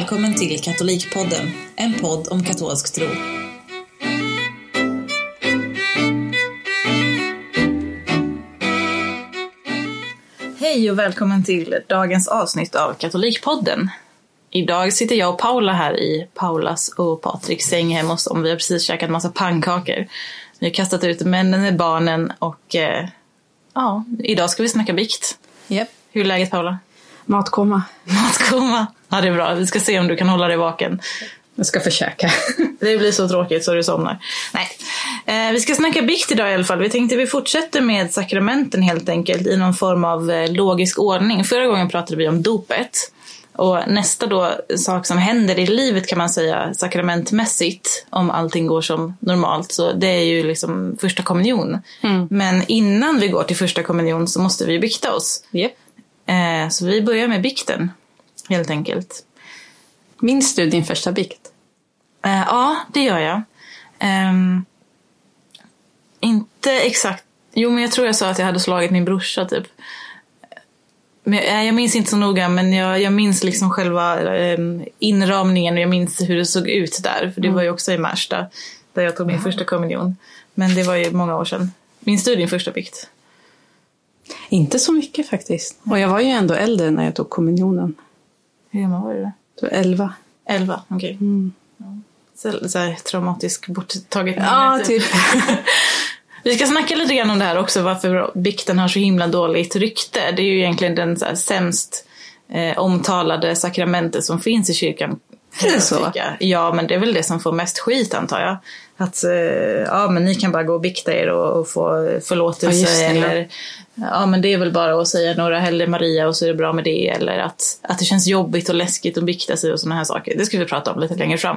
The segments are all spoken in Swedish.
Välkommen till Katolikpodden, en podd om katolsk tro. Hej och välkommen till dagens avsnitt av Katolikpodden. Idag sitter jag och Paula här i Paulas och Patriks säng hemma hos dem. Vi har precis käkat massa pannkakor. Vi har kastat ut männen med barnen och eh, ja, idag ska vi snacka bikt. Yep. Hur är läget Paula? Matkoma. Matkoma? Ja, det är bra. Vi ska se om du kan hålla dig vaken. Jag ska försöka. Det blir så tråkigt så du somnar. Nej. Eh, vi ska snacka bikt idag i alla fall. Vi tänkte vi fortsätter med sakramenten helt enkelt i någon form av eh, logisk ordning. Förra gången pratade vi om dopet. Och nästa då sak som händer i livet kan man säga sakramentmässigt om allting går som normalt så det är ju liksom första kommunion. Mm. Men innan vi går till första kommunion så måste vi bikta oss. Yep. Eh, så vi börjar med bikten helt enkelt. Minns du din första bikt? Eh, ja, det gör jag. Ehm, inte exakt. Jo, men jag tror jag sa att jag hade slagit min brorsa typ. Men jag, jag minns inte så noga, men jag, jag minns liksom själva ehm, inramningen och jag minns hur det såg ut där. För det var ju också i Märsta, där jag tog min första kommunion. Men det var ju många år sedan. Minns du din första bikt? Inte så mycket faktiskt. Och jag var ju ändå äldre när jag tog kommunionen. Hur gammal var du? då? Så elva. Elva, okej. Mm. Så, så här, traumatisk borttaget Ja, minne, typ. Vi ska snacka lite grann om det här också, varför bikten har så himla dåligt rykte. Det är ju egentligen den så här, sämst eh, omtalade sakramentet som finns i kyrkan. Är det så? Ja, men det är väl det som får mest skit antar jag. Att eh, ja, men ni kan bara gå och bikta er och, och få förlåtelse. Ja, eller ja, men det är väl bara att säga några Hälle Maria och så är det bra med det. Eller att, att det känns jobbigt och läskigt att bikta sig och sådana här saker. Det ska vi prata om lite längre fram.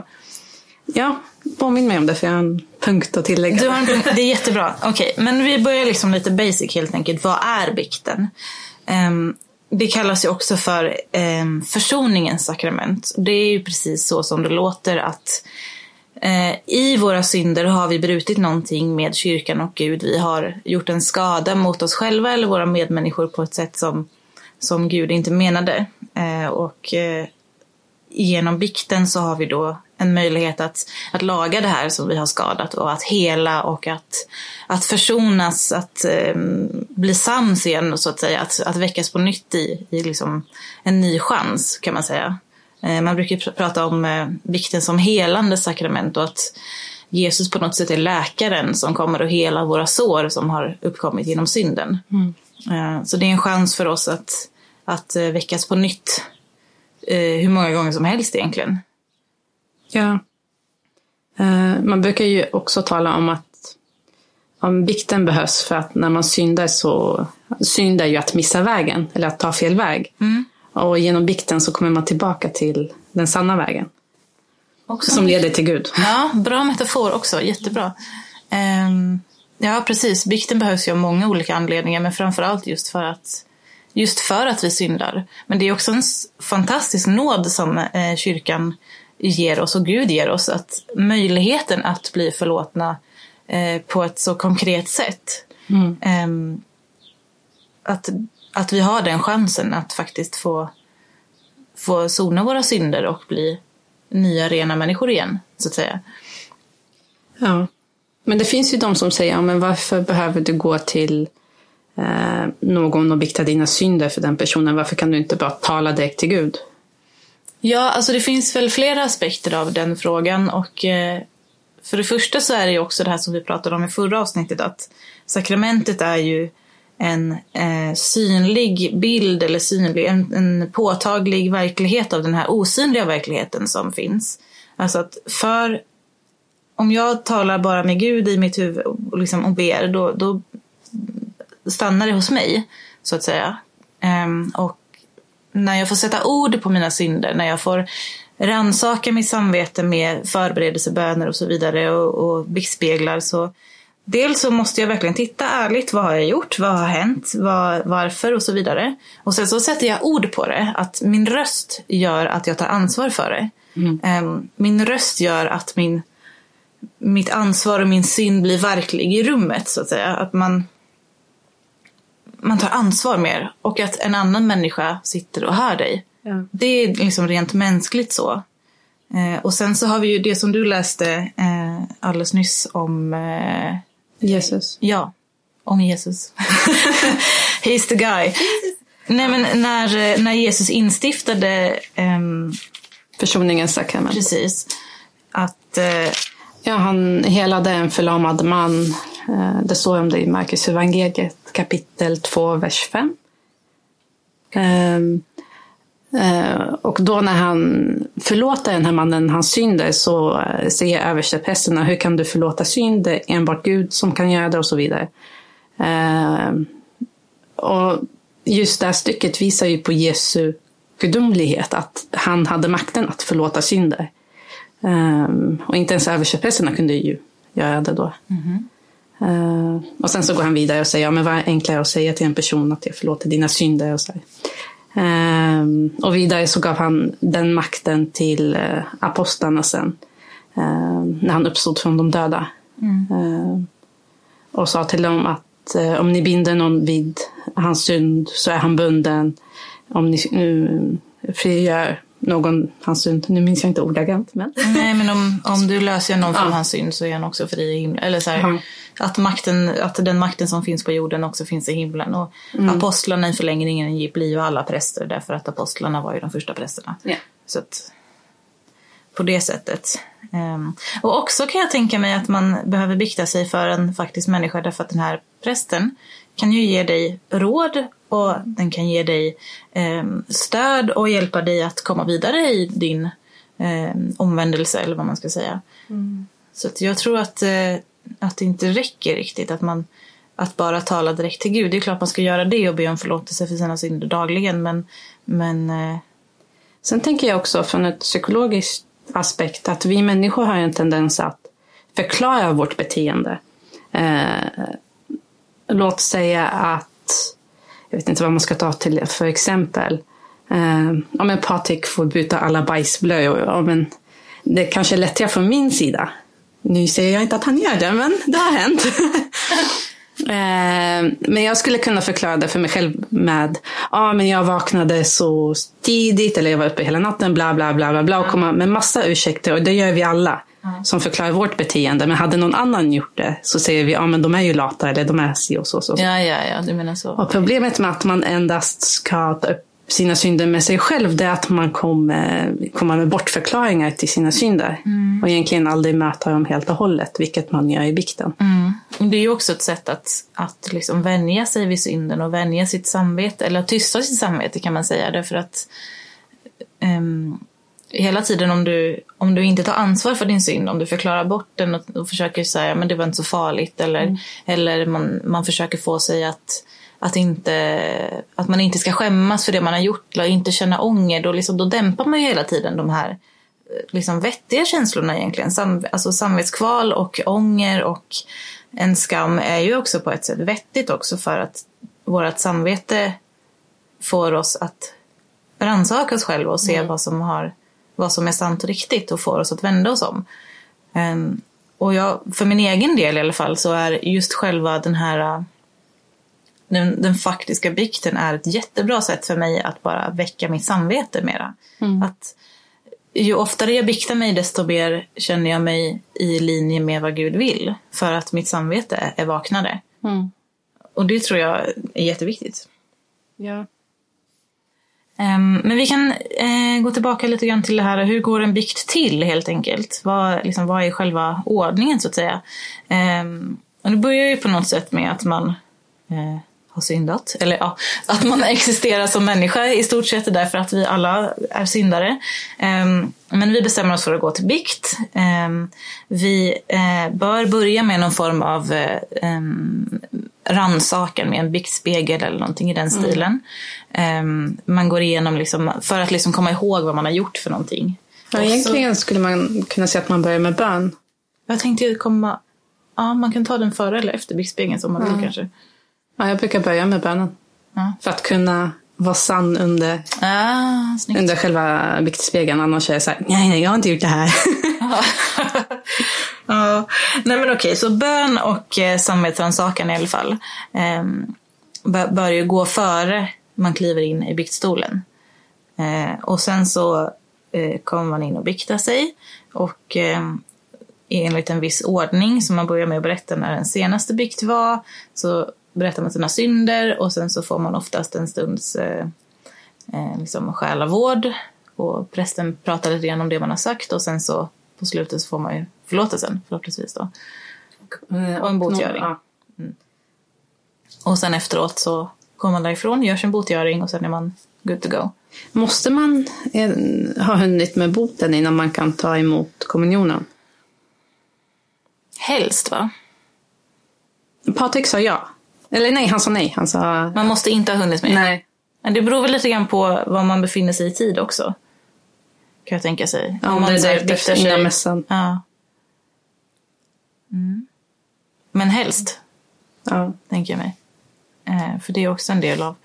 Ja, påminn mig om det för jag har en punkt att tillägga. Du har en punkt, det är jättebra. Okej, men vi börjar liksom lite basic helt enkelt. Vad är bikten? Ehm, det kallas ju också för um, försoningens sakrament. Det är ju precis så som det låter att Eh, i våra synder har vi brutit någonting med kyrkan och Gud. Vi har gjort en skada mot oss själva eller våra medmänniskor på ett sätt som, som Gud inte menade. Eh, och eh, genom bikten så har vi då en möjlighet att, att laga det här som vi har skadat och att hela och att, att försonas, att bli sams igen så att säga, att, att väckas på nytt i, i liksom en ny chans kan man säga. Eh, man brukar pr- prata om eh, bikten som helande sakrament och att Jesus på något sätt är läkaren som kommer att hela våra sår som har uppkommit genom synden. Mm. Eh, så det är en chans för oss att, att väckas på nytt hur många gånger som helst egentligen. Ja. Man brukar ju också tala om att om bikten behövs för att när man syndar så synd är ju att missa vägen eller att ta fel väg. Mm. Och genom bikten så kommer man tillbaka till den sanna vägen Också. som leder till Gud. Ja, bra metafor också. Jättebra. Ehm, ja, precis. Bikten behövs ju av många olika anledningar, men framförallt just för att just för att vi syndar. Men det är också en fantastisk nåd som eh, kyrkan ger oss och Gud ger oss. Att möjligheten att bli förlåtna eh, på ett så konkret sätt. Mm. Ehm, att, att vi har den chansen att faktiskt få, få sona våra synder och bli nya rena människor igen, så att säga. Ja. Men det finns ju de som säger, ja, men varför behöver du gå till eh, någon och bikta dina synder för den personen? Varför kan du inte bara tala direkt till Gud? Ja, alltså det finns väl flera aspekter av den frågan och eh, för det första så är det ju också det här som vi pratade om i förra avsnittet att sakramentet är ju en eh, synlig bild eller synlig, en, en påtaglig verklighet av den här osynliga verkligheten som finns. Alltså att för om jag talar bara med Gud i mitt huvud och, liksom, och ber, då, då stannar det hos mig, så att säga. Ehm, och när jag får sätta ord på mina synder, när jag får rannsaka mitt samvete med förberedelseböner och så vidare och, och biktspeglar så dels så måste jag verkligen titta ärligt, vad har jag gjort, vad har hänt, vad, varför och så vidare. Och sen så sätter jag ord på det, att min röst gör att jag tar ansvar för det. Ehm, Min röst gör att min, mitt ansvar och min synd blir verklig i rummet så att säga. Att man, man tar ansvar mer och att en annan människa sitter och hör dig. Ja. Det är liksom rent mänskligt så. Eh, och sen så har vi ju det som du läste eh, alldeles nyss om, eh, Jesus. ja, om Jesus. He's the guy. Nej men när, när Jesus instiftade, ehm, Försoningens sakrament. precis, att eh, Ja, han helade en förlamad man. Eh, Det står om det i Markus evangeliet kapitel 2, vers 5. Ehm, eh, Och då när han förlåter den här mannen hans synder så eh, säger översteprästerna hur kan du förlåta synd? Det är enbart Gud som kan göra det och så vidare. Ehm, Och just det här stycket visar ju på Jesu gudomlighet, att han hade makten att förlåta synder. Och inte ens översteprästerna kunde ju göra det då. Ehm, och sen så går han vidare och säger, ja men vad är enklare att säga till en person att jag förlåter dina synder och så här. Ehm, och vidare så gav han den makten till eh, apostlarna sen. ehm, när han uppstod från de döda. Ehm, och sa till dem att eh, om ni binder någon vid hans synd så är han bunden. Om ni uh, frigör någon hans synd, nu minns jag inte ordagrant men. Nej, men om, om du löser någon från Ja. hans synd så är han också fri i himlen. Eller så här, Ja. att, makten, att den makten som finns på jorden också finns i himlen. Och Mm. apostlarna i förlängningen blir ju alla präster därför att apostlarna var ju de första prästerna. Ja. Så att, på det sättet. Ehm, och också kan jag tänka mig att man behöver bikta sig för en faktisk människa därför att den här prästen kan ju ge dig råd och den kan ge dig ehm, stöd och hjälpa dig att komma vidare i din ehm, omvändelse eller vad man ska säga. Så att jag tror att, eh, att det inte räcker riktigt att man att bara tala direkt till Gud. Det är klart man ska göra det och be om förlåtelse för sina synder dagligen men, men eh, Sen tänker jag också från ett psykologiskt aspekt att vi människor har en tendens att förklara vårt beteende. Eh, låt säga att, jag vet inte vad man ska ta till för exempel. Eh, om en Patrik får byta alla bajsblöjor. Men det kanske är lättare från min sida. Nu säger jag inte att han gör det, men det har hänt. Eh, Men jag skulle kunna förklara det för mig själv med ja men jag vaknade så tidigt eller jag var uppe hela natten bla bla bla bla, bla och komma med massa ursäkter och det gör vi alla som förklarar vårt beteende. Men hade någon annan gjort det så säger vi ja men de är ju lata eller de är si och så. så. ja, ja, ja, du menar så. Och problemet med att man endast ska ta upp sina synder med sig själv det är att man kommer komma med bortförklaringar till sina synder. Och egentligen aldrig möta dem helt och hållet, vilket man gör i bikten. Mm. Det är ju också ett sätt att, att liksom vänja sig vid synden och vänja sitt samvete, eller tysta sitt samvete kan man säga. Därför att ehm, hela tiden om du, om du inte tar ansvar för din synd, om du förklarar bort den och, och försöker säga men det var inte så farligt eller, eller man, man försöker få sig att, att, inte, att man inte ska skämmas för det man har gjort eller inte känna ånger, då, liksom, då dämpar man ju hela tiden de här eh, liksom vettiga känslorna egentligen. Sam, alltså samvetskval och ånger och en skam är ju också på ett sätt vettigt också för att vårt samvete får oss att rannsaka oss själva och se vad, som har, vad som är sant och riktigt och får oss att vända oss om. Ehm, och jag, för min egen del i alla fall så är just själva den här äh, den, den faktiska bikten är ett jättebra sätt för mig att bara väcka mitt samvete mera. Att ju oftare jag biktar mig desto mer känner jag mig i linje med vad Gud vill. För att mitt samvete är vaknare. Mm. Och det tror jag är jätteviktigt. Ja. Ehm, men vi kan eh, gå tillbaka lite grann till det här, hur går en bikt till helt enkelt? Vad, liksom, vad är själva ordningen så att säga? Um, och det börjar ju på något sätt med att man eh, har syndat, eller ja, att man existerar som människa i stort sett därför att vi alla är syndare. Ehm, men vi bestämmer oss för att gå till bikt. Vi eh, bör börja med någon form av um, rannsakan med en biktspegel eller någonting i den stilen. Ehm, man går igenom liksom, för att liksom komma ihåg vad man har gjort för någonting. Ja, så- egentligen skulle man kunna säga att man börjar med bön. Jag tänkte ju komma... Ja, man kan ta den före eller efter biktspegeln som man vill kanske. Ja, jag brukar börja med bönen. Ja. För att kunna vara sann under, Ah, under själva biktspegeln. Annars är jag så här, nej, nej, jag har inte gjort det här. Nej men okej, så bön och eh, samvetsrannsakan i alla fall eh, bör, bör ju gå före man kliver in i biktstolen. Eh, och sen så eh, kommer man in och biktar sig. Och eh, enligt en viss ordning, som man börjar med att berätta när den senaste bikt var. Så berättar man sina synder och sen så får man oftast en stunds eh, eh liksom själavård. Och prästen pratar lite grann om det man har sagt och sen så på slutet så får man ju förlåtelsen förhoppningsvis då. Och en botgöring. Mm. Och sen efteråt så går man därifrån, gör sin botgöring och sen är man good to go. Måste man eh, ha hunnit med boten innan man kan ta emot kommunionen? Helst va? Patrik sa ja. Eller nej, han sa nej. Han sa... Man måste inte ha hunnit med. Nej. Men det beror väl lite grann på var man befinner sig i tid också. Kan jag tänka sig. Ja, om man det är efter innan sig. mässan. Ja. Mm. Men helst, Ja. tänker jag mig. Eh, för det är också en del av,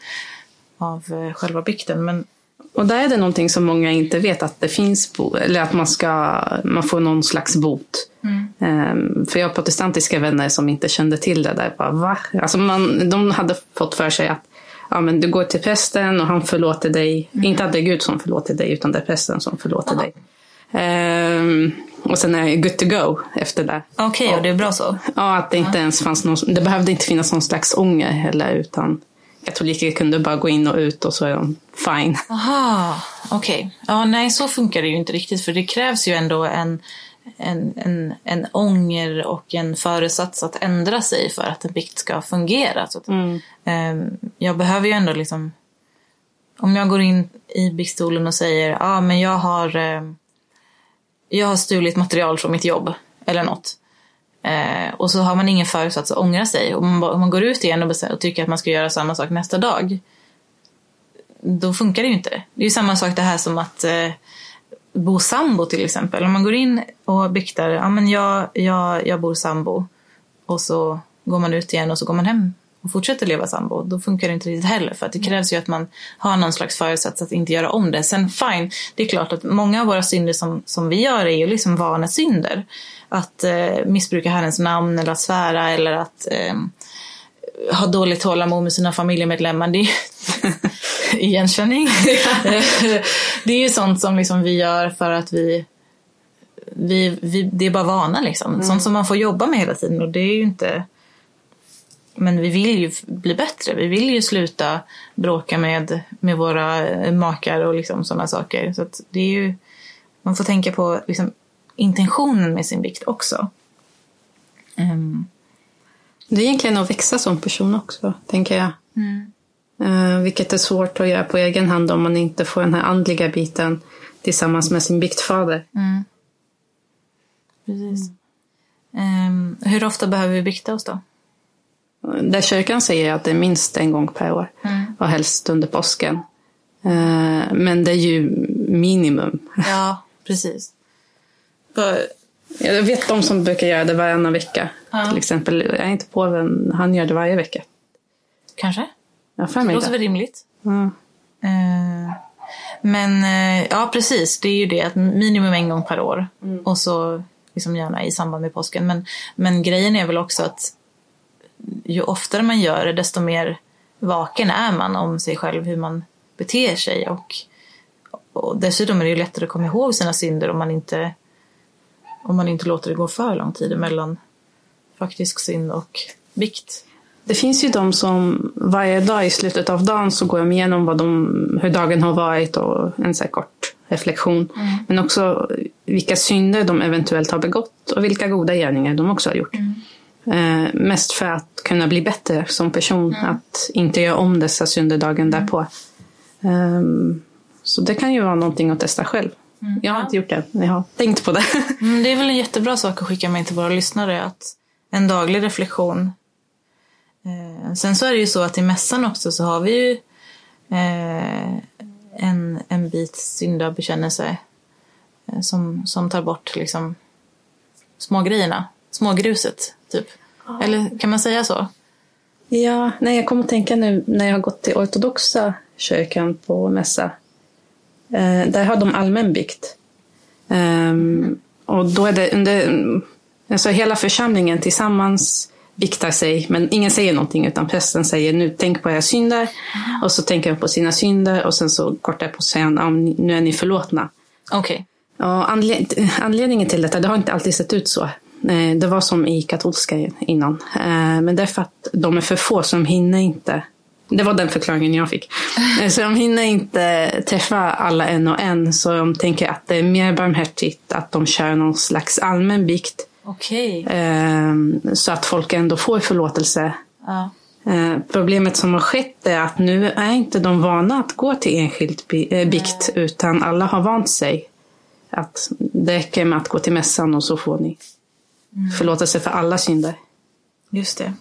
av eh, själva bikten. Men Och där är det någonting som många inte vet att det finns, eller att man, ska, man får någon slags bot. Ehm, för jag har protestantiska vänner som inte kände till det där. Bara, va? Alltså man, de hade fått för sig att ja, men du går till prästen och han förlåter dig. Inte att det är Gud som förlåter dig utan det är prästen som förlåter dig. Ehm, och sen är jag good to go efter det. okej, och det är bra så. Ja, att det inte ens fanns någon, det behövde inte finnas någon slags ånger heller utan katoliker kunde bara gå in och ut och så är de fine. Aha, okej. Ja, nej, så funkar det ju inte riktigt. För det krävs ju ändå en, en, en, en ånger och en föresats att ändra sig för att en bikt ska fungera. Så att, ehm, jag behöver ju ändå liksom... Om jag går in i biktstolen och säger ja, ah, men jag har, eh, jag har stulit material från mitt jobb eller något. Eh, och så har man ingen föresats att ångra sig. Och man, om man går ut igen och, och tycker att man ska göra samma sak nästa dag då funkar det ju inte. Det är ju samma sak det här som att eh, bo sambo till exempel. Om man går in och biktar, ja men jag, jag, jag bor sambo. Och så går man ut igen och så går man hem och fortsätter leva sambo. Då funkar det inte riktigt heller. För att det krävs ju att man har någon slags föresats att inte göra om det. Sen fine, det är klart att många av våra synder som, som vi gör är ju liksom vanesynder. Att eh, missbruka Herrens namn eller att svära eller att eh, ha dåligt tålamod med sina familjemedlemmar. Det är ju igenkänning. det är ju sånt som liksom vi gör för att vi, vi, vi det är bara vana liksom. Sånt som man får jobba med hela tiden och det är ju inte men vi vill ju bli bättre. Vi vill ju sluta bråka med, med våra eh, makar och liksom sådana saker. Så det är ju, man får tänka på liksom intentionen med sin bikt också. Ehm, Det är egentligen att växa som person också, tänker jag. Eh, vilket är svårt att göra på egen hand om man inte får den här andliga biten tillsammans med sin biktfader. Precis. Ehm, hur ofta behöver vi bikta oss då? Där kyrkan säger att det är minst en gång per år och helst under påsken. Eh, men det är ju minimum. Ja, precis. Jag vet de som brukar göra det varannan vecka. Ja. Till exempel, jag är inte påven, han gör det varje vecka. kanske? Jag har för Det mig låter det. väl rimligt. Ja. Eh, men eh, ja, precis. Det är ju det att minimum en gång per år. Och så liksom gärna i samband med påsken. Men, men grejen är väl också att ju oftare man gör det desto mer vaken är man om sig själv, hur man beter sig. Och, och dessutom är det ju lättare att komma ihåg sina synder om man inte, om man inte låter det gå för lång tid mellan faktisk synd och bikt. Det finns ju de som varje dag i slutet av dagen så går de igenom vad de, hur dagen har varit och en så kort reflektion. Men också vilka synder de eventuellt har begått och vilka goda gärningar de också har gjort. Eh, mest för att kunna bli bättre som person. Att inte göra om dessa synder dagen därpå. Ehm, så det kan ju vara någonting att testa själv. Jag har inte gjort det, men jag har tänkt på det. Mm, det är väl en jättebra sak att skicka med till våra lyssnare. Att en daglig reflektion. Eh, sen så är det ju så att i mässan också så har vi ju eh, en, en bit syndabekännelse eh, som, som tar bort liksom smågrejerna, smågruset typ. Eller kan man säga så? Ja, nej, jag kommer att tänka nu när jag har gått till ortodoxa kyrkan på mässa. Eh, där har de allmän bikt. Ehm, och då är det under, alltså hela församlingen tillsammans biktar sig, men ingen säger någonting utan prästen säger nu tänk på era synder och så tänker de på sina synder och sen så kort därpå säger han ja, nu är ni förlåtna. Okej. Ja, anled anledningen till detta, det har inte alltid sett ut så. Eh, Det var som i katolska innan. Eh, Men det är för att de är för få de hinner inte. Det var den förklaringen jag fick. Eh, Så de hinner inte träffa alla en och en. Så de tänker att det är mer barmhärtigt att de kör någon slags allmän bikt. Okej. eh, Så att folk ändå får förlåtelse. Ja. Problemet som har skett är att nu är inte de vana att gå till eh, bikt. Utan alla har vant sig. Att det räcker med att gå till mässan och så får ni förlåtelse för alla synder. Just det.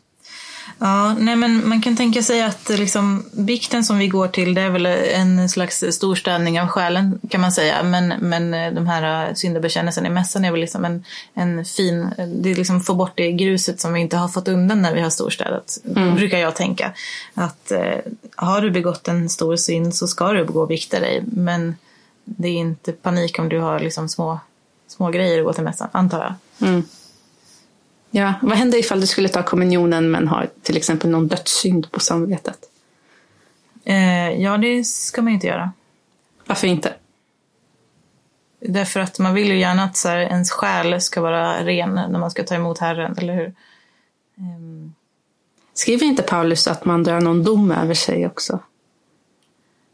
Ja, nej men man kan tänka sig att liksom, bikten som vi går till det är väl en slags storstädning av själen kan man säga. Men, men eh, de här eh, syndabekännelsen i mässan är väl liksom en, en fin, eh, det är liksom få bort det gruset som vi inte har fått undan när vi har storstädat. Brukar jag tänka. Att eh, har du begått en stor synd så ska du gå och bikta dig. Men det är inte panik om du har liksom små, små grejer att gå till mässan, antar jag. Mm. Ja, vad händer ifall du skulle ta kommunionen men har till exempel någon dödssynd på samvetet? Eh, ja, det ska man ju inte göra. Varför inte? Därför att man vill ju gärna att så här, ens själ ska vara ren när man ska ta emot Herren, eller hur? Ehm, Skriver inte Paulus att man drar någon dom över sig också?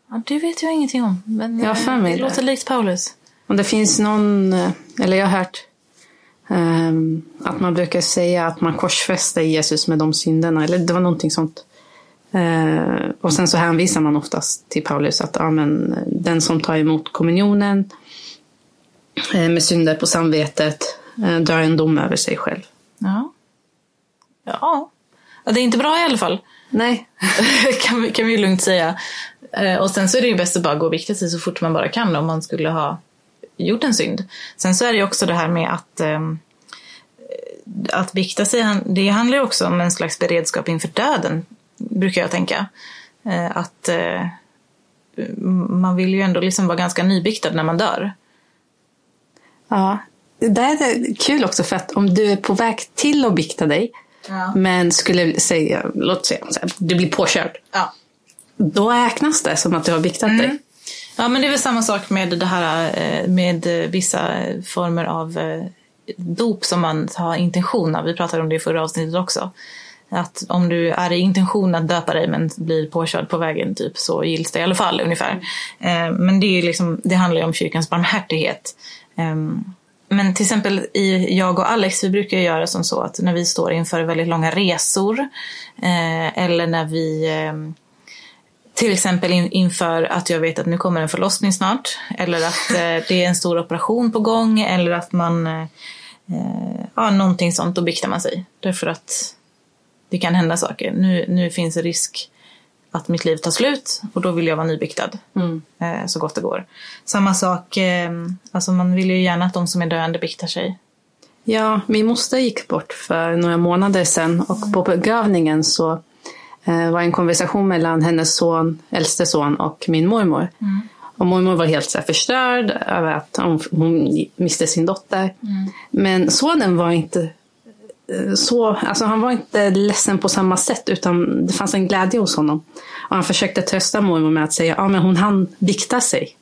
ja, det vet jag ingenting om. Men Jag det det. låter likt Paulus. Om det finns någon, eh, eller jag har hört att man brukar säga att man korsfäster Jesus med de synderna, eller det var någonting sånt. Eh, och sen så hänvisar man oftast till Paulus att ja, men, den som tar emot kommunionen eh, med synder på samvetet eh, drar en dom över sig själv. Ja. Ja. Det är inte bra i alla fall. Nej. kan, vi, kan vi lugnt säga. Och sen så är det ju bäst att bara gå och vikta sig så fort man bara kan om man skulle ha gjort en synd. Sen så är det ju också det här med att ehm, att vikta sig, det handlar ju också om en slags beredskap inför döden, brukar jag tänka. Eh, Att eh, man vill ju ändå liksom vara ganska nybiktad när man dör. Ja. Det är kul också för att om du är på väg till att bikta dig men skulle säga, låt säga, du blir påkörd. Ja. Då räknas det som att du har biktat dig. Ja, men det är väl samma sak med det här eh, med vissa former av eh, dop som man har intention av. Vi pratade om det i förra avsnittet också. Att om du är i intention att döpa dig men blir påkörd på vägen typ så gills det i alla fall ungefär. Eh, men det, är liksom, det handlar ju om kyrkans barmhärtighet. Ehm, men till exempel i jag och Alex, vi brukar ju göra som så att när vi står inför väldigt långa resor eller när vi ehm, till exempel in, inför att jag vet att nu kommer en förlossning snart. Eller att eh, det är en stor operation på gång. Eller att man... Eh, eh, ja, någonting sånt. Då biktar man sig. Därför att det kan hända saker. Nu, nu finns det risk att mitt liv tar slut. Och då vill jag vara nybiktad. Eh, så gott det går. Samma sak. Eh, alltså man vill ju gärna att de som är döende biktar sig. Ja, min moster gick bort för några månader sedan och på begravningen så eh, var en konversation mellan hennes son, äldste son och min mormor. Och mormor var helt så förstörd över att hon, hon miste sin dotter. Men sonen var inte eh, så, alltså han var inte ledsen på samma sätt utan det fanns en glädje hos honom. Och han försökte trösta mormor med att säga att men hon hann bikta sig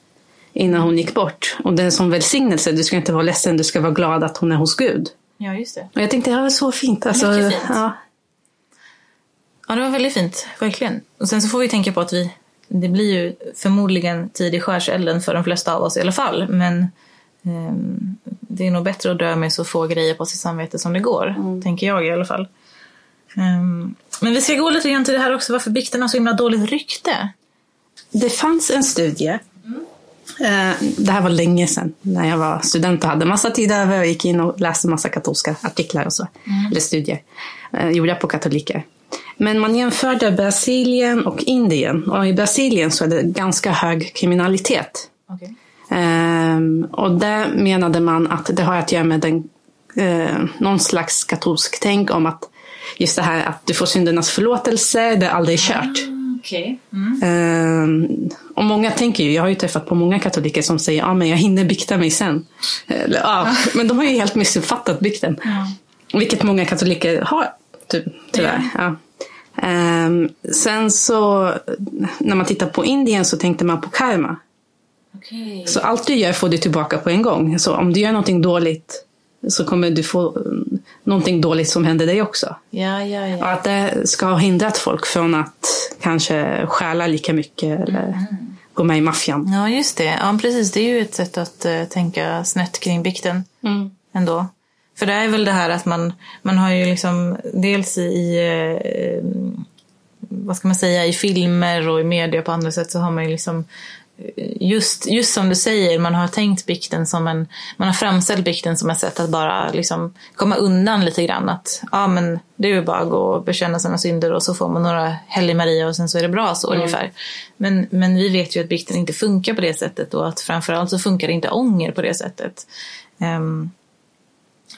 innan hon gick bort. Och det är som välsignelse, du ska inte vara ledsen, du ska vara glad att hon är hos Gud. Ja, just det. Och jag tänkte, ja, det så fint. Alltså, Mycket fint. Ja, Ja, det var väldigt fint. Verkligen. Och sen så får vi tänka på att vi... Det blir ju förmodligen tid i skärselden för de flesta av oss i alla fall. Men ehm, det är nog bättre att dö med så få grejer på sitt samvete som det går. Tänker jag i alla fall. Ehm, men vi ska gå lite grann till det här också. Varför bikten har så himla dåligt rykte. Det fanns en studie. Eh, Det här var länge sedan när jag var student och hade massa tid över och gick in och läste massa katolska artiklar och så. Eller studier. eh, Gjorda på katoliker. Men man jämförde Brasilien och Indien. Och i Brasilien så är det ganska hög kriminalitet. Okej. Ehm, och där menade man att det har att göra med den, eh, någon slags katolsk tänk om att just det här att du får syndernas förlåtelse, det är aldrig kört. Okej. Ehm, och många tänker ju, jag har ju träffat på många katoliker som säger ja men jag hinner bikta mig sen. Eller, ja, men de har ju helt missuppfattat bikten. Vilket många katoliker har ty tyvärr. Ja. Um, sen så, när man tittar på Indien så tänkte man på karma. Okay. Så allt du gör får du tillbaka på en gång. Så om du gör någonting dåligt så kommer du få um, någonting dåligt som händer dig också. Ja, ja, ja. Och att det ska ha hindrat folk från att kanske stjäla lika mycket eller mm. gå med i maffian. Ja, just det. Ja, precis. Det är ju ett sätt att uh, tänka snett kring bikten mm. ändå. För det är väl det här att man, man har ju liksom dels i, eh, vad ska man säga, i filmer och i media på andra sätt så har man ju liksom just, just som du säger, man har tänkt bikten som en, man har framställt bikten som ett sätt att bara liksom komma undan lite grann. Att ja, men det är ju bara att gå och bekänna sina synder och så får man några Hellig Maria och sen så är det bra så mm. ungefär. Men, men vi vet ju att bikten inte funkar på det sättet och att framförallt så funkar inte ånger på det sättet. Um,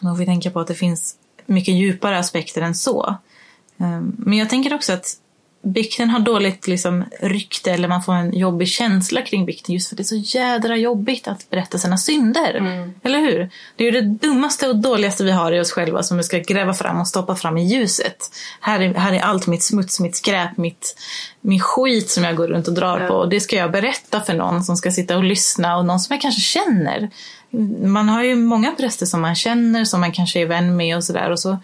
man får tänka på att det finns mycket djupare aspekter än så. Ehm, men jag tänker också att bikten har dåligt liksom, rykte eller man får en jobbig känsla kring bikten just för det är så jädra jobbigt att berätta sina synder. Mm. Eller hur? Det är ju det dummaste och dåligaste vi har i oss själva som vi ska gräva fram och stoppa fram i ljuset. Här är, här är allt mitt smuts, mitt skräp, mitt, min skit som jag går runt och drar mm. på. Och det ska jag berätta för någon som ska sitta och lyssna och någon som jag kanske känner. Man har ju många präster som man känner, som man kanske är vän med och sådär. Och så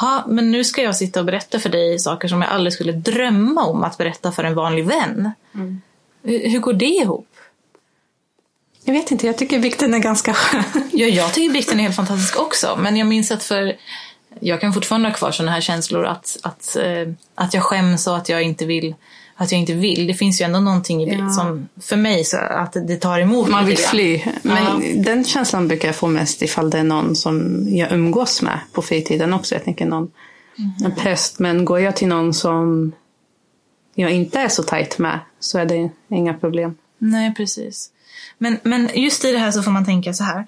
ha, men nu ska jag sitta och berätta för dig saker som jag aldrig skulle drömma om att berätta för en vanlig vän. Mm. Hur, hur, går det ihop? Jag vet inte, jag tycker bikten är ganska skön. ja, jag tycker bikten är helt fantastisk också. Men jag minns att för jag kan fortfarande ha kvar sådana här känslor att, att, äh, att jag skäms och att jag inte vill att jag inte vill. Det finns ju ändå någonting i ja. som för mig så att det tar emot. Man vill fly. Men ja. den känslan brukar jag få mest ifall det är någon som jag umgås med på fritiden också. Jag tänker någon mm. en präst. Men går jag till någon som jag inte är så tajt med så är det inga problem. Nej, precis. Men, men just i det här så får man tänka så här.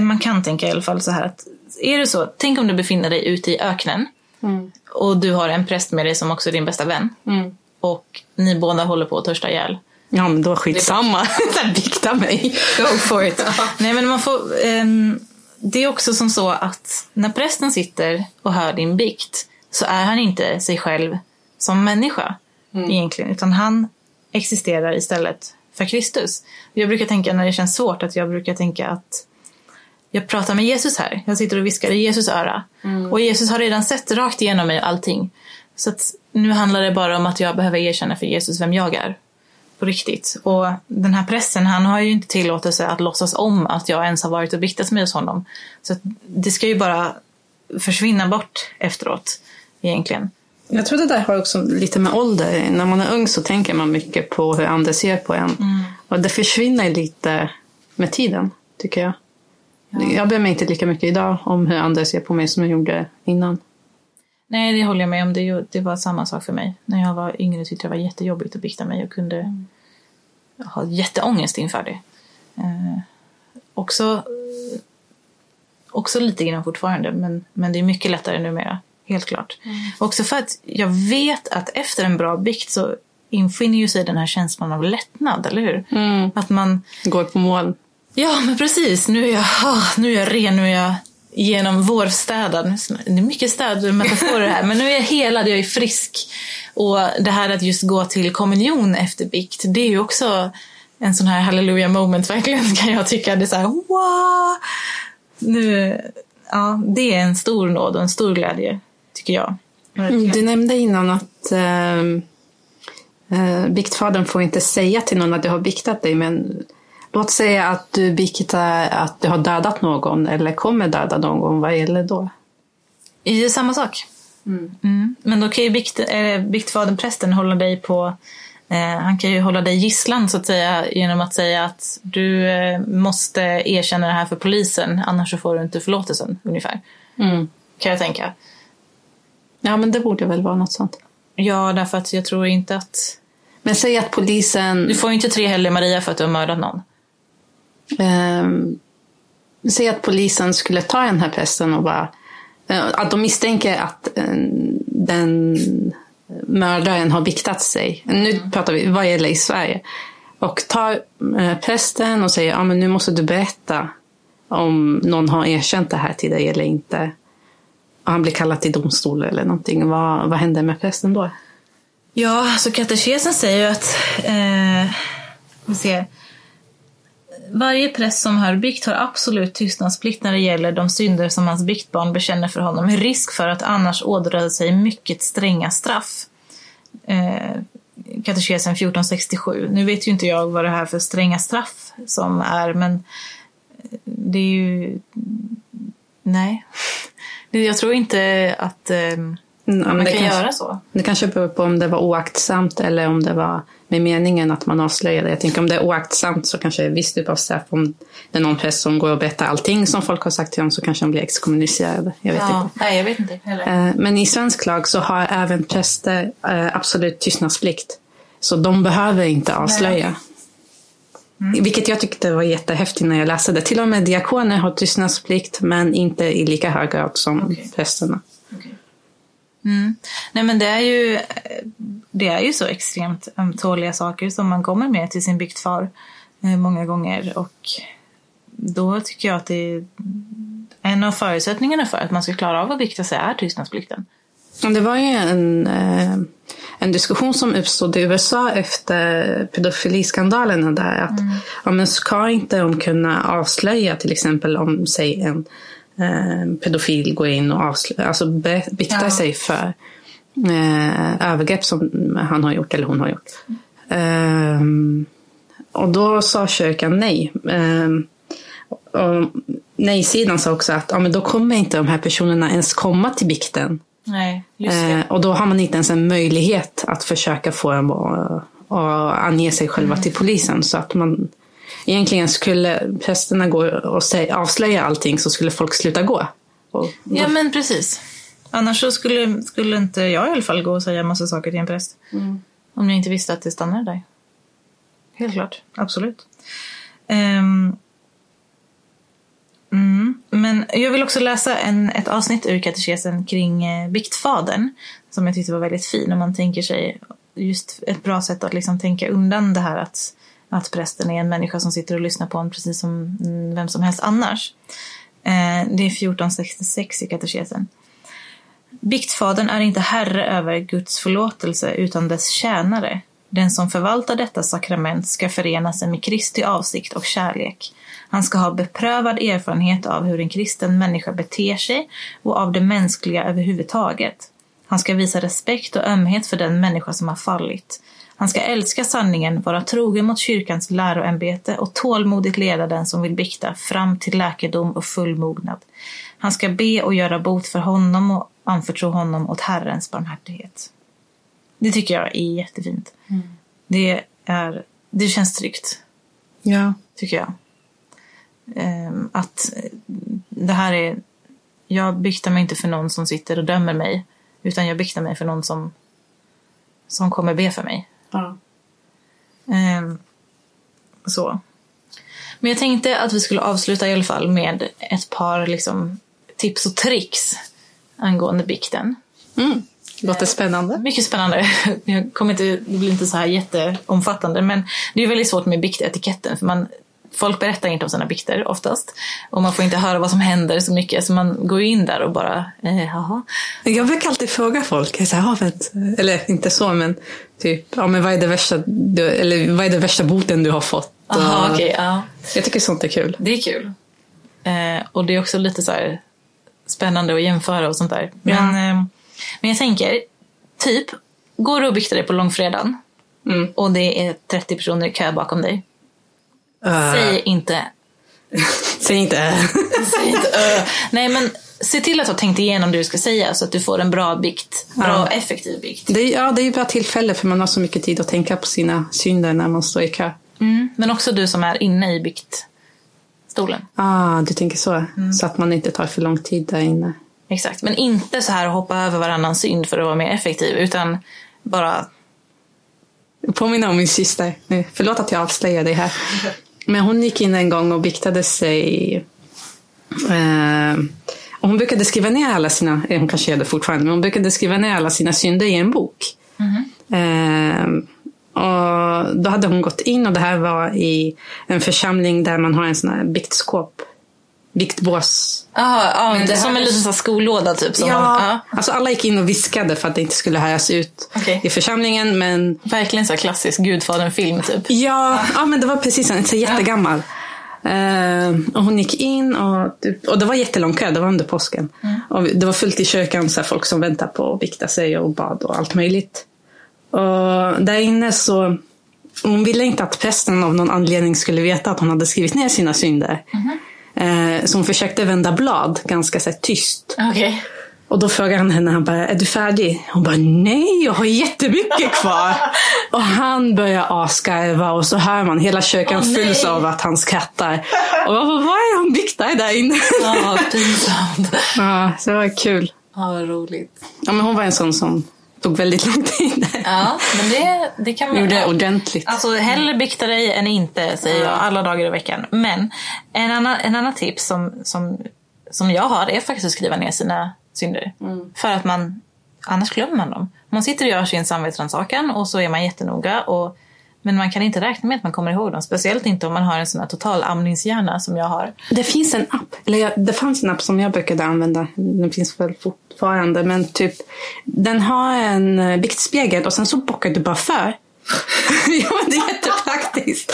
Man kan tänka i alla fall så här att är det så, tänk om du befinner dig ute i öknen mm. och du har en präst med dig som också är din bästa vän. Mm och ni båda håller på att törsta ihjäl. Ja men då skitsamma. Bikta mig. Go for it. Nej men man får, um, det är också som så att när prästen sitter och hör din bikt så är han inte sig själv som människa mm. egentligen. Utan han existerar istället för Kristus. Jag brukar tänka när det känns svårt att jag brukar tänka att jag pratar med Jesus här. Jag sitter och viskar i Jesus öra. Mm. Och Jesus har redan sett rakt igenom mig allting. Så att nu handlar det bara om att jag behöver erkänna för Jesus vem jag är. På riktigt. Och den här pressen, han har ju inte tillåtelse att låtsas om att jag ens har varit och biktat mig hos honom. Så det ska ju bara försvinna bort efteråt, egentligen. Jag tror det där har också lite med ålder. När man är ung så tänker man mycket på hur andra ser på en. Mm. Och det försvinner lite med tiden, tycker jag. Ja. Jag bryr mig inte lika mycket idag om hur andra ser på mig som jag gjorde innan. Nej, det håller jag med om. Det, det var samma sak för mig. När jag var yngre tyckte jag det var jättejobbigt att bikta mig och kunde mm. ha jätteångest inför det. Eh, också, också lite grann fortfarande, men, men det är mycket lättare numera. Helt klart. Mm. Också för att jag vet att efter en bra bikt så infinner ju sig den här känslan av lättnad, eller hur? Mm. Att man... Går på mål. Ja, men precis. Nu är jag, nu är jag ren, nu är jag genom vårstädad. Det är mycket städmetaforer här, men nu är jag helad, jag är frisk. Och det här att just gå till kommunion efter bikt, det är ju också en sån här halleluja moment verkligen kan jag tycka. Det är så här, wow! Nu, ja, det är en stor nåd och en stor glädje, tycker jag. Mm, du nämnde innan att ehm, eh, äh, biktfadern får inte säga till någon att du har biktat dig, men Låt säga att du biktar att du har dödat någon eller kommer döda någon. Vad gäller då? Det är samma sak. Mm. Mm. Men då kan ju bikt, äh, biktfadern, prästen, hålla dig på eh, han kan ju hålla dig gisslan så att säga genom att säga att du eh, måste erkänna det här för polisen annars så får du inte förlåtelsen ungefär. Mm. Kan jag tänka. Ja men det borde väl vara något sånt. Ja därför att jag tror inte att... Men säg att polisen... Du får ju inte tre Helle Maria för att du har mördat någon. Eh, säg att polisen skulle ta den här prästen och bara... Eh, att de misstänker att eh, den mördaren har biktat sig. Nu mm. pratar vi vad gäller i Sverige. Och tar eh, prästen och säger ja, men nu måste du berätta om någon har erkänt det här till dig eller inte. och han blir kallad till domstol eller någonting, vad, vad händer med prästen då? Ja, så katekesen säger ju att eh, vi ser, varje präst som hör bikt har absolut tystnadsplikt när det gäller de synder som hans biktbarn bekänner för honom, med risk för att annars ådra sig mycket stränga straff. Eh, katekesen 1467. Nu vet ju inte jag vad det här för stränga straff som är, men eh, det är ju... Nej. Jag tror inte att eh, Mm, man kan kanske- göra så. Det kanske beror på om det var oaktsamt eller om det var med meningen att man avslöjade. Jag tänker om det är oaktsamt så kanske det är viss typ av straff. Om det är någon präst som går och berättar allting som folk har sagt till dem så kanske de blir exkommunicerade. Jag vet Ja, inte. nej, jag vet inte heller. Eh, Men i svensk lag så har även präster eh, absolut tystnadsplikt. Så de behöver inte avslöja. Vilket jag tyckte var jättehäftigt när jag läste det. Till och med diakoner har tystnadsplikt men inte i lika hög grad som Okej. prästerna. Mm. Nej men det är ju det är ju så extremt ömtåliga saker som man kommer med till sin biktfar eh, många gånger och då tycker jag att det är en av förutsättningarna för att man ska klara av att bikta sig är tystnadsplikten. Det var ju en, eh, en diskussion som uppstod i USA efter pedofiliskandalerna där. Att, ja, men ska inte de kunna avslöja till exempel om säg en eh, pedofil går in och avslöjar, alltså be, biktar Ja. sig för eh, övergrepp som han har gjort eller hon har gjort. Ehm, och då sa kyrkan nej. Ehm, och nej-sidan sa också att ja, men då kommer inte de här personerna ens komma till bikten. Nej. Eh, och då har man inte ens en möjlighet att försöka få dem att, att ange sig själva Mm. till polisen. Så att man egentligen skulle prästerna gå och säga, avslöja allting så skulle folk sluta gå. Och, Ja men precis. Annars så skulle, skulle inte jag i alla fall gå och säga massa saker till en präst. Om jag inte visste att det stannade där. Helt klart, absolut. Ehm, mm. Men jag vill också läsa en, ett avsnitt ur katekesen kring eh, biktfadern. Som jag tyckte var väldigt fin. Om man tänker sig just ett bra sätt att liksom tänka undan det här att, att prästen är en människa som sitter och lyssnar på en precis som vem som helst annars. Eh, det är 1466 i katekesen. Biktfadern är inte herre över Guds förlåtelse utan dess tjänare. Den som förvaltar detta sakrament ska förena sig med Kristi avsikt och kärlek. Han ska ha beprövad erfarenhet av hur en kristen människa beter sig och av det mänskliga överhuvudtaget. Han ska visa respekt och ömhet för den människa som har fallit. Han ska älska sanningen, vara trogen mot kyrkans läroämbete och tålmodigt leda den som vill bikta fram till läkedom och full mognad. Han ska be och göra bot för honom och anförtro honom åt Herrens barmhärtighet. Det tycker jag är jättefint. Det, är, det känns tryggt, ja. tycker jag. Ehm, att eh, det här är... Jag biktar mig inte för någon som sitter och dömer mig. Utan jag biktar mig för någon som, som kommer be för mig. Ja. Ehm, så. Men jag tänkte att vi skulle avsluta i alla fall med ett par liksom, tips och tricks angående bikten. Mm. Låter spännande. Mycket spännande. Jag kommer inte, det blir inte så här jätteomfattande men det är väldigt svårt med biktetiketten för man Folk berättar inte om sina bikter oftast och man får inte höra vad som händer så mycket så man går ju in där och bara, eh. Jag brukar alltid fråga folk, jag "Ja, vänt, eller inte så men typ, ja, men vad är det värsta, du, eller vad är det värsta boten du har fått? Aha, Och okej, ja. Jag tycker sånt är kul. Det är kul. Eh, och det är också lite så här spännande att jämföra och sånt där. Men, eh, men jag tänker, typ, går du och biktar dig på långfredagen Mm. och det är 30 personer i kö bakom dig. Uh, Säg inte säg inte. Säg inte "Öh". Nej men se till att du har tänkt igenom det du ska säga så att du får en bra bikt. Bra Ja. effektiv bikt. det, är, ja, det är ju bra tillfälle för man har så mycket tid att tänka på sina synder när man står i kö. Mm. Men också du som är inne i biktstolen. Ah, du tänker så. Mm. Så att man inte tar för lång tid där inne. Exakt. Men inte så här att hoppa över varannan synd för att vara mer effektiv utan bara Påminna om min syster. Nu, Förlåt att jag avslöjar dig här. Men hon gick in en gång och biktade sig. Eh, och hon brukade skriva ner alla sina, eh, hon kanske gör det fortfarande, men hon brukade skriva ner alla sina synder i en bok. Eh, och då hade hon gått in och det här var i en församling där man har en sån här biktskåp. Viktbås. Ah, ah, Men det som en liten så skollåda typ. Som ja, man, ah, alltså alla gick in och viskade för att det inte skulle höras ut Okej. i församlingen. Men verkligen så klassisk Gudfadern-film typ. ja, ja, men det var precis en så jättegammal. Eh, och hon gick in och, typ- och det var jättelång kö, det var under påsken. Och det var fullt i kyrkan, så här, folk som väntade på att vikta sig och bad och allt möjligt. Och där inne så hon ville inte att prästen av någon anledning skulle veta att hon hade skrivit ner sina synder. Eh, hon försökte vända blad ganska så här, tyst. Okej. Och då frågade han henne, han bara, är du färdig? Hon bara, nej, jag har jättemycket kvar. och han börjar asgarva och så hör man hela kyrkan nej. fylls av att han skrattar. Och jag bara, vad är han viktar där inne? Ja, pinsamt. ja, så det var kul. Ja, vad roligt. Ja, men hon var en sån som tog väldigt lång tid. Ja, men det, det kan man... Gjorde det ordentligt. Alltså hellre bikta dig än inte, säger jag alla dagar i veckan. Men en annan, en annan tips som, som, som jag har är faktiskt att skriva ner sina synder. För att man, annars glömmer man dem. Man sitter och gör sin samvetsrannsakan och så är man jättenoga. Och, men man kan inte räkna med att man kommer ihåg dem. Speciellt inte om man har en sån här total amningshjärna som jag har. Det finns en app, eller jag, det fanns en app som jag brukade använda. Den finns väl fortfarande. Men typ, den har en eh, viktspegel och sen så bockar du bara för. ja, det är jättepraktiskt.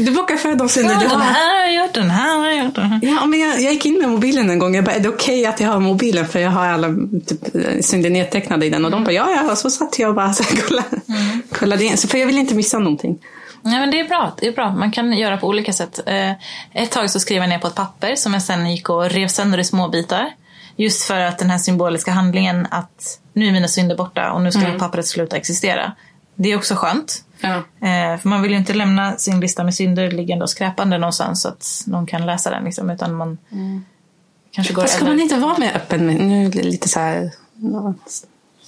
Du bockar för de synder Ja, du den här har jag gjort, den här har jag gjort. Ja, men jag, jag gick in med mobilen en gång. Jag bara, är det okej att jag har mobilen? För jag har alla typ, synder nedtecknade i den. Och de bara, ja, ja. Och så satt jag och bara så här, kollade, kollade in. Så, för jag vill inte missa någonting. Ja, men det är bra. Det är bra. Man kan göra på olika sätt. Eh, ett tag så skrev jag ner på ett papper som jag sen gick och rev sönder i små bitar. Just för att den här symboliska handlingen att nu är mina synder borta och nu ska pappret sluta existera. Det är också skönt. Ja. Eh, för man vill ju inte lämna sin lista med synder liggande och skräpande någonstans så att någon kan läsa den. Liksom, utan man kanske går Fast ska man inte vara mer öppen med, nu är det lite så här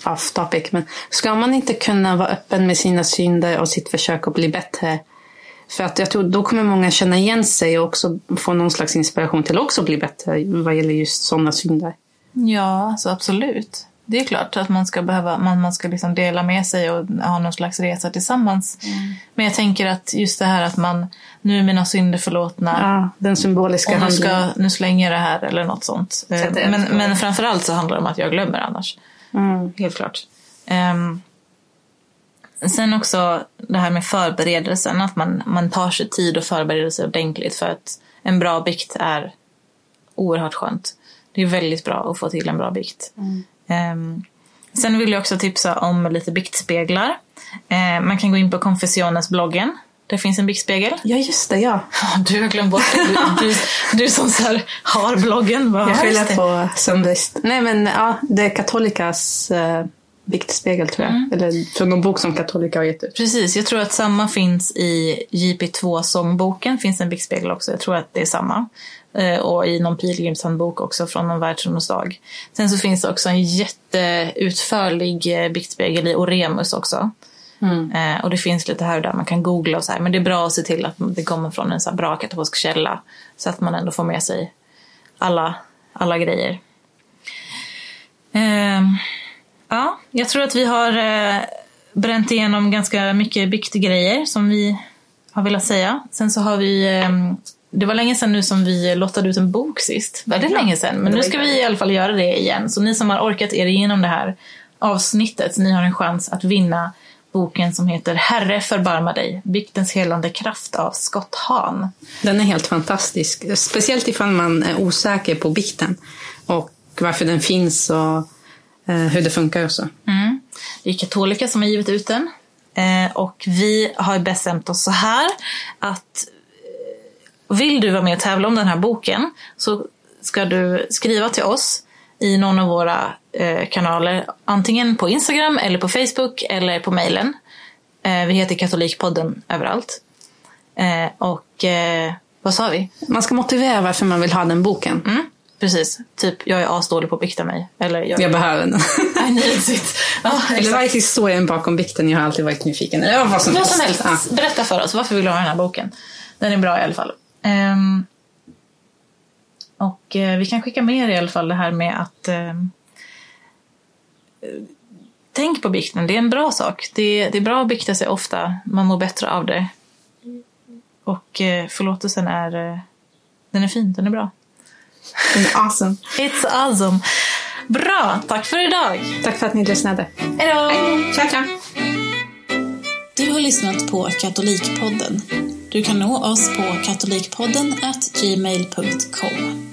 off topic, men ska man inte kunna vara öppen med sina synder och sitt försök att bli bättre? För att jag tror då kommer många känna igen sig och också få någon slags inspiration till att också bli bättre vad gäller just sådana synder. Ja, alltså absolut. Det är klart att man ska behöva, man, man ska liksom dela med sig och ha någon slags resa tillsammans. Men jag tänker att just det här att man, nu är mina synder förlåtna. Ja, den symboliska Och nu, ska, nu slänger jag det här eller något sånt. Eh, Men, men framförallt så handlar det om att jag glömmer annars. Mm. Helt klart. Ehm, sen också det här med förberedelsen. Att man, man tar sig tid och förbereder sig ordentligt. För att en bra bikt är oerhört skönt. Det är väldigt bra att få till en bra bikt. Ehm, sen vill jag också tipsa om lite biktspeglar. Ehm, man kan gå in på Confessiones-bloggen. Det finns en biktspegel. Ja, just det. Ja. Du har glömt bort det. Du, du, du som så här har bloggen. Bara, Jag "Ja, just skyller det." på söndags... Nej, men ja, det är Katolikas eh, viktspegel tror jag. Eller från någon bok som Katolika har gett ut. Precis, jag tror att samma finns i JP2-sångboken. finns en biktspegel också. Jag tror att det är samma. Eh, Och i någon pilgrimshandbok också från någon världsungdomsdag. Sen så finns det också en jätteutförlig eh, biktspegel i Oremus också. Eh, Och det finns lite här och där man kan googla och så här. Men det är bra att se till att det kommer från en så här bra katolsk källa. Så att man ändå får med sig alla, alla grejer. Ehm, ja, jag tror att vi har eh, bränt igenom ganska mycket biktgrejer som vi har velat säga. Sen så har vi ehm, det var länge sedan nu som vi lottade ut en bok sist. Väldigt länge sedan. Men nu ska vi i alla fall göra det igen. Så ni som har orkat er igenom det här avsnittet, ni har en chans att vinna boken som heter Herre förbarma dig, biktens helande kraft av Scott Hahn. Den är helt fantastisk. Speciellt ifall man är osäker på bikten. Och varför den finns och eh, hur det funkar och så. Mm. Det är katolika som har givit ut den. Eh, och vi har bestämt oss så här att eh, vill du vara med och tävla om den här boken så ska du skriva till oss i någon av våra eh, kanaler. Antingen på Instagram eller på Facebook eller på mejlen. Eh, vi heter Katolikpodden överallt. Eh, och eh, vad sa vi? Man ska motivera varför man vill ha den boken. Mm, precis. Typ, jag är asdålig på att bikta mig. Eller jag, Jag behöver den. I need it. Ja, Eller vad är historien bakom bikten? Jag har alltid varit nyfiken. Eller vad som Vad som helst. helst. Ja. Berätta för oss, varför vill du ha den här boken? Den är bra i alla fall. Ehm, och eh, vi kan skicka med er i alla fall det här med att eh, Tänk på bikten, det är en bra sak. Det, det är bra att bikta sig ofta, man mår bättre av det. Och eh, förlåtelsen är, eh, den är fin, den är bra. Awesome. It's awesome. Bra, tack för idag. Tack för att ni lyssnade. Hej då! Ciao, ciao. Du har lyssnat på Katolikpodden. Du kan nå oss på katolikpodden gmail.com.